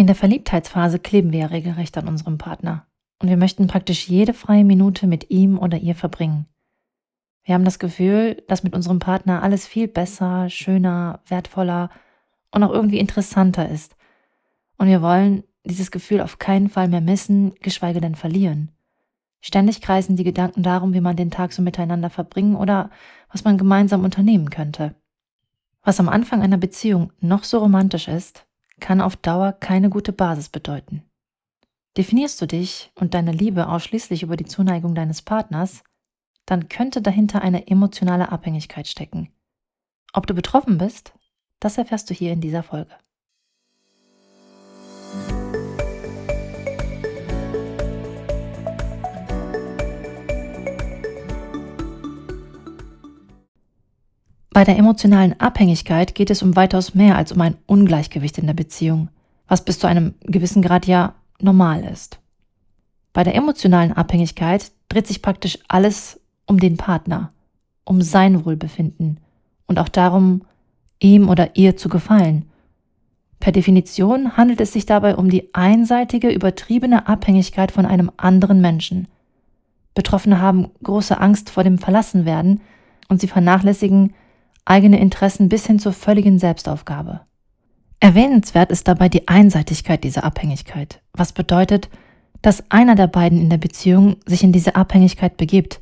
In der Verliebtheitsphase kleben wir ja regelrecht an unserem Partner und wir möchten praktisch jede freie Minute mit ihm oder ihr verbringen. Wir haben das Gefühl, dass mit unserem Partner alles viel besser, schöner, wertvoller und auch irgendwie interessanter ist. Und wir wollen dieses Gefühl auf keinen Fall mehr missen, geschweige denn verlieren. Ständig kreisen die Gedanken darum, wie man den Tag so miteinander verbringen oder was man gemeinsam unternehmen könnte. Was am Anfang einer Beziehung noch so romantisch ist, kann auf Dauer keine gute Basis bedeuten. Definierst du dich und deine Liebe ausschließlich über die Zuneigung deines Partners, dann könnte dahinter eine emotionale Abhängigkeit stecken. Ob du betroffen bist, das erfährst du hier in dieser Folge. Bei der emotionalen Abhängigkeit geht es um weitaus mehr als um ein Ungleichgewicht in der Beziehung, was bis zu einem gewissen Grad ja normal ist. Bei der emotionalen Abhängigkeit dreht sich praktisch alles um den Partner, um sein Wohlbefinden und auch darum, ihm oder ihr zu gefallen. Per Definition handelt es sich dabei um die einseitige, übertriebene Abhängigkeit von einem anderen Menschen. Betroffene haben große Angst vor dem Verlassenwerden und sie vernachlässigen eigene Interessen bis hin zur völligen Selbstaufgabe. Erwähnenswert ist dabei die Einseitigkeit dieser Abhängigkeit, was bedeutet, dass einer der beiden in der Beziehung sich in diese Abhängigkeit begibt,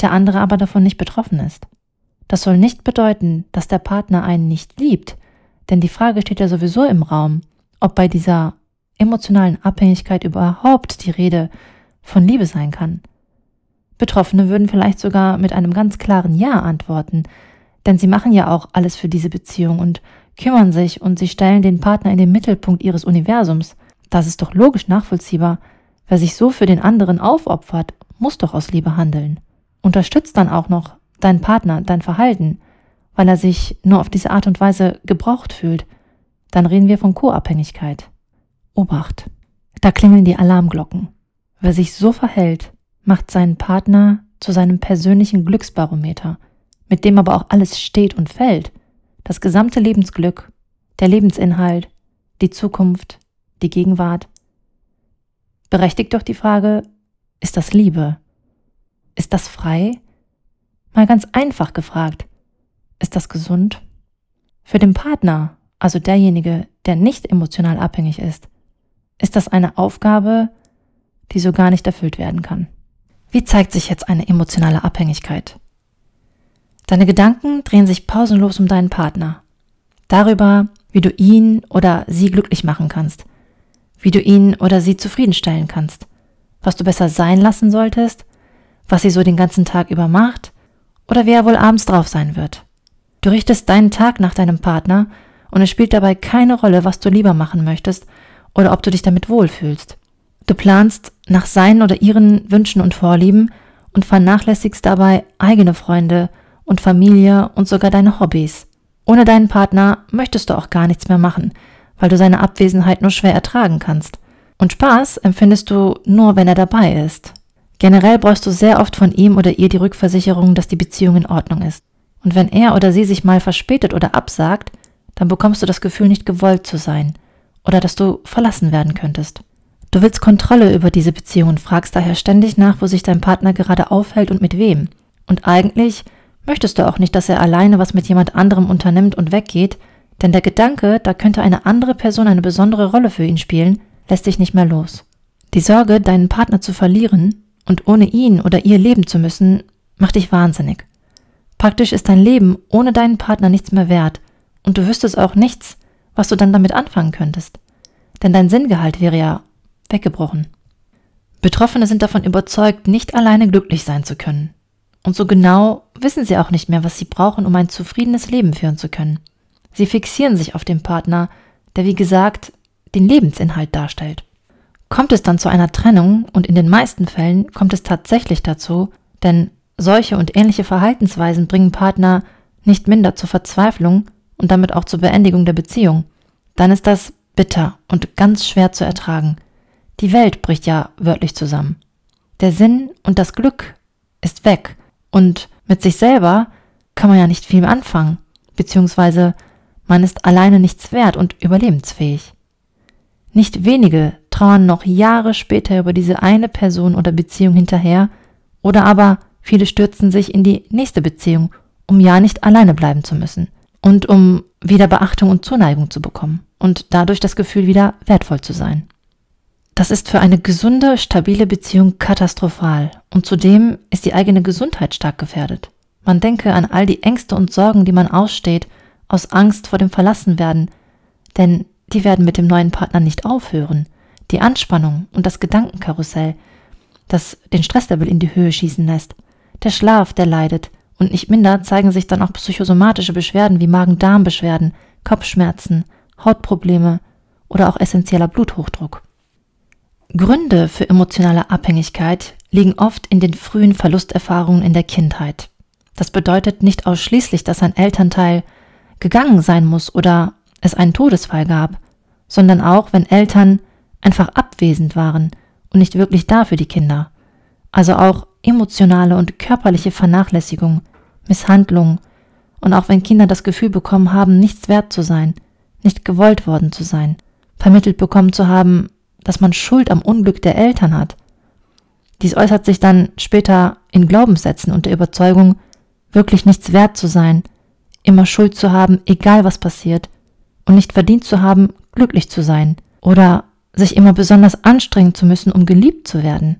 der andere aber davon nicht betroffen ist. Das soll nicht bedeuten, dass der Partner einen nicht liebt, denn die Frage steht ja sowieso im Raum, ob bei dieser emotionalen Abhängigkeit überhaupt die Rede von Liebe sein kann. Betroffene würden vielleicht sogar mit einem ganz klaren Ja antworten, denn sie machen ja auch alles für diese Beziehung und kümmern sich und sie stellen den Partner in den Mittelpunkt ihres Universums. Das ist doch logisch nachvollziehbar. Wer sich so für den anderen aufopfert, muss doch aus Liebe handeln. Unterstützt dann auch noch deinen Partner, dein Verhalten, weil er sich nur auf diese Art und Weise gebraucht fühlt. Dann reden wir von Co-Abhängigkeit. Obacht. Da klingeln die Alarmglocken. Wer sich so verhält, macht seinen Partner zu seinem persönlichen Glücksbarometer, mit dem aber auch alles steht und fällt das gesamte Lebensglück, der Lebensinhalt, die Zukunft, die Gegenwart. Berechtigt doch die Frage, ist das Liebe? Ist das frei? Mal ganz einfach gefragt, ist das gesund? Für den Partner, also derjenige, der nicht emotional abhängig ist, ist das eine Aufgabe, die so gar nicht erfüllt werden kann. Wie zeigt sich jetzt eine emotionale Abhängigkeit? Deine Gedanken drehen sich pausenlos um deinen Partner. Darüber, wie du ihn oder sie glücklich machen kannst. Wie du ihn oder sie zufriedenstellen kannst. Was du besser sein lassen solltest. Was sie so den ganzen Tag über macht. Oder wie er wohl abends drauf sein wird. Du richtest deinen Tag nach deinem Partner und es spielt dabei keine Rolle, was du lieber machen möchtest oder ob du dich damit wohlfühlst. Du planst nach seinen oder ihren Wünschen und Vorlieben und vernachlässigst dabei eigene Freunde, und Familie und sogar deine Hobbys. Ohne deinen Partner möchtest du auch gar nichts mehr machen, weil du seine Abwesenheit nur schwer ertragen kannst. Und Spaß empfindest du nur, wenn er dabei ist. Generell brauchst du sehr oft von ihm oder ihr die Rückversicherung, dass die Beziehung in Ordnung ist. Und wenn er oder sie sich mal verspätet oder absagt, dann bekommst du das Gefühl, nicht gewollt zu sein oder dass du verlassen werden könntest. Du willst Kontrolle über diese Beziehung und fragst daher ständig nach, wo sich dein Partner gerade aufhält und mit wem. Und eigentlich möchtest du auch nicht, dass er alleine was mit jemand anderem unternimmt und weggeht, denn der Gedanke, da könnte eine andere Person eine besondere Rolle für ihn spielen, lässt dich nicht mehr los. Die Sorge, deinen Partner zu verlieren und ohne ihn oder ihr leben zu müssen, macht dich wahnsinnig. Praktisch ist dein Leben ohne deinen Partner nichts mehr wert und du wüsstest auch nichts, was du dann damit anfangen könntest. Denn dein Sinngehalt wäre ja weggebrochen. Betroffene sind davon überzeugt, nicht alleine glücklich sein zu können. Und so genau wissen sie auch nicht mehr, was sie brauchen, um ein zufriedenes Leben führen zu können. Sie fixieren sich auf den Partner, der wie gesagt den Lebensinhalt darstellt. Kommt es dann zu einer Trennung, und in den meisten Fällen kommt es tatsächlich dazu, denn solche und ähnliche Verhaltensweisen bringen Partner nicht minder zur Verzweiflung und damit auch zur Beendigung der Beziehung, dann ist das bitter und ganz schwer zu ertragen. Die Welt bricht ja wörtlich zusammen. Der Sinn und das Glück ist weg und mit sich selber kann man ja nicht viel anfangen, beziehungsweise man ist alleine nichts wert und überlebensfähig. Nicht wenige trauern noch Jahre später über diese eine Person oder Beziehung hinterher, oder aber viele stürzen sich in die nächste Beziehung, um ja nicht alleine bleiben zu müssen und um wieder Beachtung und Zuneigung zu bekommen und dadurch das Gefühl wieder wertvoll zu sein. Das ist für eine gesunde, stabile Beziehung katastrophal und zudem ist die eigene Gesundheit stark gefährdet. Man denke an all die Ängste und Sorgen, die man aussteht, aus Angst vor dem Verlassenwerden, denn die werden mit dem neuen Partner nicht aufhören. Die Anspannung und das Gedankenkarussell, das den Stresslevel in die Höhe schießen lässt, der Schlaf, der leidet, und nicht minder zeigen sich dann auch psychosomatische Beschwerden wie Magen-Darm-Beschwerden, Kopfschmerzen, Hautprobleme oder auch essentieller Bluthochdruck. Gründe für emotionale Abhängigkeit liegen oft in den frühen Verlusterfahrungen in der Kindheit. Das bedeutet nicht ausschließlich, dass ein Elternteil gegangen sein muss oder es einen Todesfall gab, sondern auch, wenn Eltern einfach abwesend waren und nicht wirklich da für die Kinder. Also auch emotionale und körperliche Vernachlässigung, Misshandlung und auch wenn Kinder das Gefühl bekommen haben, nichts wert zu sein, nicht gewollt worden zu sein, vermittelt bekommen zu haben, dass man Schuld am Unglück der Eltern hat. Dies äußert sich dann später in Glaubenssätzen und der Überzeugung, wirklich nichts wert zu sein, immer Schuld zu haben, egal was passiert, und nicht verdient zu haben, glücklich zu sein oder sich immer besonders anstrengen zu müssen, um geliebt zu werden.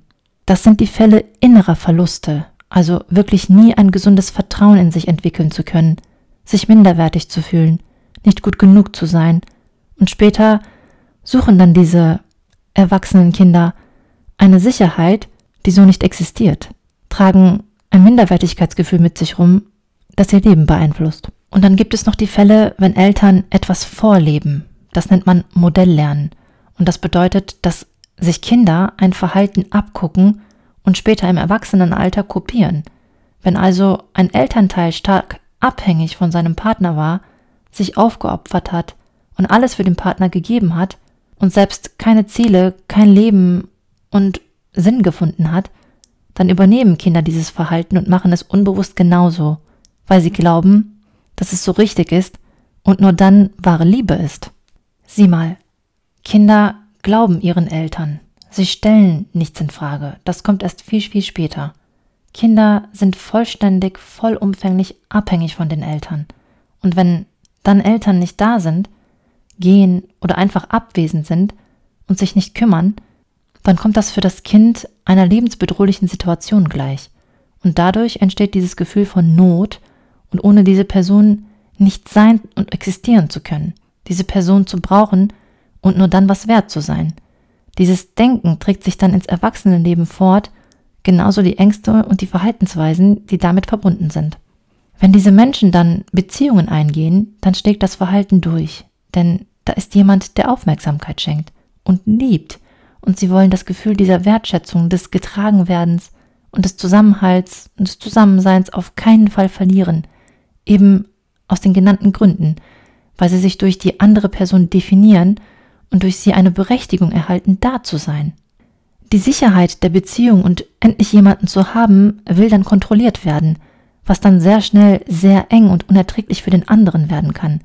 Das sind die Fälle innerer Verluste, also wirklich nie ein gesundes Vertrauen in sich entwickeln zu können, sich minderwertig zu fühlen, nicht gut genug zu sein, und später suchen dann diese erwachsenen Kinder eine Sicherheit, die so nicht existiert, tragen ein Minderwertigkeitsgefühl mit sich rum, das ihr Leben beeinflusst. Und dann gibt es noch die Fälle, wenn Eltern etwas vorleben. Das nennt man Modelllernen. Und das bedeutet, dass sich Kinder ein Verhalten abgucken und später im Erwachsenenalter kopieren. Wenn also ein Elternteil stark abhängig von seinem Partner war, sich aufgeopfert hat und alles für den Partner gegeben hat und selbst keine Ziele, kein Leben und Sinn gefunden hat, dann übernehmen Kinder dieses Verhalten und machen es unbewusst genauso, weil sie glauben, dass es so richtig ist und nur dann wahre Liebe ist. Sieh mal, Kinder glauben ihren Eltern. Sie stellen nichts in Frage. Das kommt erst viel, viel später. Kinder sind vollständig, vollumfänglich abhängig von den Eltern. Und wenn dann Eltern nicht da sind, gehen oder einfach abwesend sind und sich nicht kümmern, dann kommt das für das Kind einer lebensbedrohlichen Situation gleich. Und dadurch entsteht dieses Gefühl von Not und ohne diese Person nicht sein und existieren zu können, diese Person zu brauchen und nur dann was wert zu sein. Dieses Denken trägt sich dann ins Erwachsenenleben fort, genauso die Ängste und die Verhaltensweisen, die damit verbunden sind. Wenn diese Menschen dann Beziehungen eingehen, dann schlägt das Verhalten durch, denn da ist jemand, der Aufmerksamkeit schenkt und liebt, und sie wollen das Gefühl dieser Wertschätzung, des Getragenwerdens und des Zusammenhalts und des Zusammenseins auf keinen Fall verlieren, Eben aus den genannten Gründen, weil sie sich durch die andere Person definieren und durch sie eine Berechtigung erhalten, da zu sein. Die Sicherheit der Beziehung und endlich jemanden zu haben, will dann kontrolliert werden, was dann sehr schnell sehr eng und unerträglich für den anderen werden kann.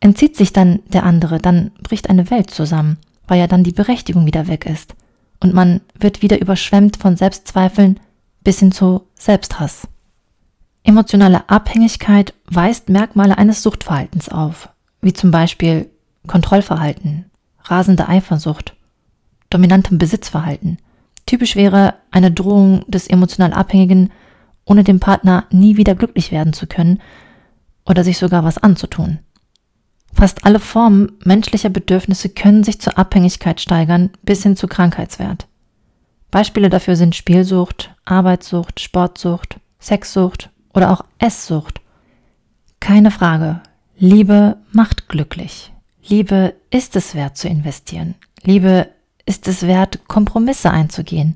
Entzieht sich dann der andere, dann bricht eine Welt zusammen, weil ja dann die Berechtigung wieder weg ist. Und man wird wieder überschwemmt von Selbstzweifeln bis hin zu Selbsthass. Emotionale Abhängigkeit weist Merkmale eines Suchtverhaltens auf, wie zum Beispiel Kontrollverhalten, rasende Eifersucht, dominantem Besitzverhalten. Typisch wäre eine Drohung des emotional Abhängigen, ohne dem Partner nie wieder glücklich werden zu können oder sich sogar was anzutun. Fast alle Formen menschlicher Bedürfnisse können sich zur Abhängigkeit steigern bis hin zu Krankheitswert. Beispiele dafür sind Spielsucht, Arbeitssucht, Sportsucht, Sexsucht, oder auch Esssucht. Keine Frage, Liebe macht glücklich. Liebe ist es wert zu investieren. Liebe ist es wert, Kompromisse einzugehen.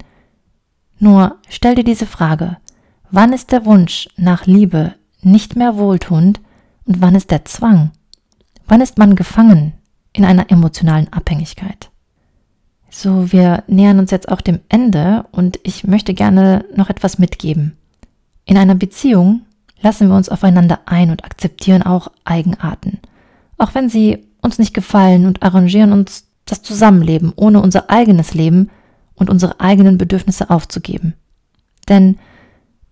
Nur stell dir diese Frage, wann ist der Wunsch nach Liebe nicht mehr wohltuend und wann ist der Zwang? Wann ist man gefangen in einer emotionalen Abhängigkeit? So, wir nähern uns jetzt auch dem Ende und ich möchte gerne noch etwas mitgeben. In einer Beziehung lassen wir uns aufeinander ein und akzeptieren auch Eigenarten. Auch wenn sie uns nicht gefallen und arrangieren uns das Zusammenleben ohne unser eigenes Leben und unsere eigenen Bedürfnisse aufzugeben. Denn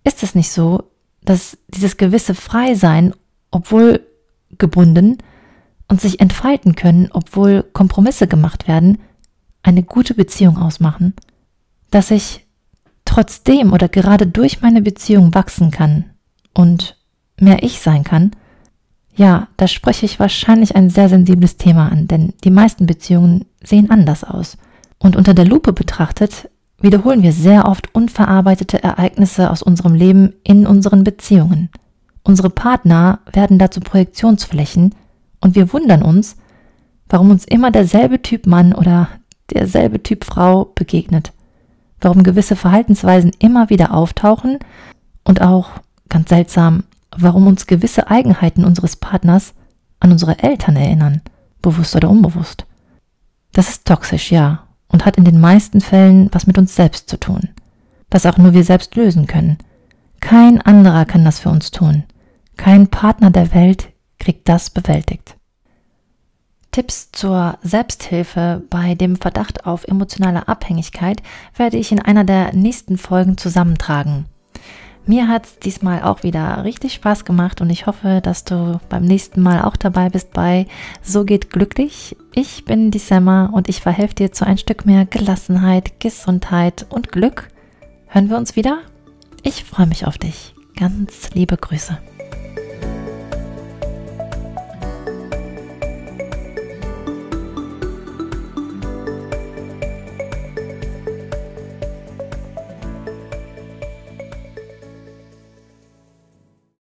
ist es nicht so, dass dieses gewisse Freisein, obwohl gebunden, und sich entfalten können, obwohl Kompromisse gemacht werden, eine gute Beziehung ausmachen? Dass ich trotzdem oder gerade durch meine Beziehung wachsen kann und mehr ich sein kann? Ja, da spreche ich wahrscheinlich ein sehr sensibles Thema an, denn die meisten Beziehungen sehen anders aus. Und unter der Lupe betrachtet wiederholen wir sehr oft unverarbeitete Ereignisse aus unserem Leben in unseren Beziehungen. Unsere Partner werden dazu Projektionsflächen und wir wundern uns, warum uns immer derselbe Typ Mann oder derselbe Typ Frau begegnet, warum gewisse Verhaltensweisen immer wieder auftauchen und auch, ganz seltsam, warum uns gewisse Eigenheiten unseres Partners an unsere Eltern erinnern, bewusst oder unbewusst. Das ist toxisch, ja, und hat in den meisten Fällen was mit uns selbst zu tun, was auch nur wir selbst lösen können. Kein anderer kann das für uns tun. Kein Partner der Welt kriegt das bewältigt. Tipps zur Selbsthilfe bei dem Verdacht auf emotionale Abhängigkeit werde ich in einer der nächsten Folgen zusammentragen. Mir hat es diesmal auch wieder richtig Spaß gemacht und ich hoffe, dass du beim nächsten Mal auch dabei bist bei So geht glücklich. Ich bin die Semmer und ich verhelfe dir zu ein Stück mehr Gelassenheit, Gesundheit und Glück. Hören wir uns wieder? Ich freue mich auf dich. Ganz liebe Grüße.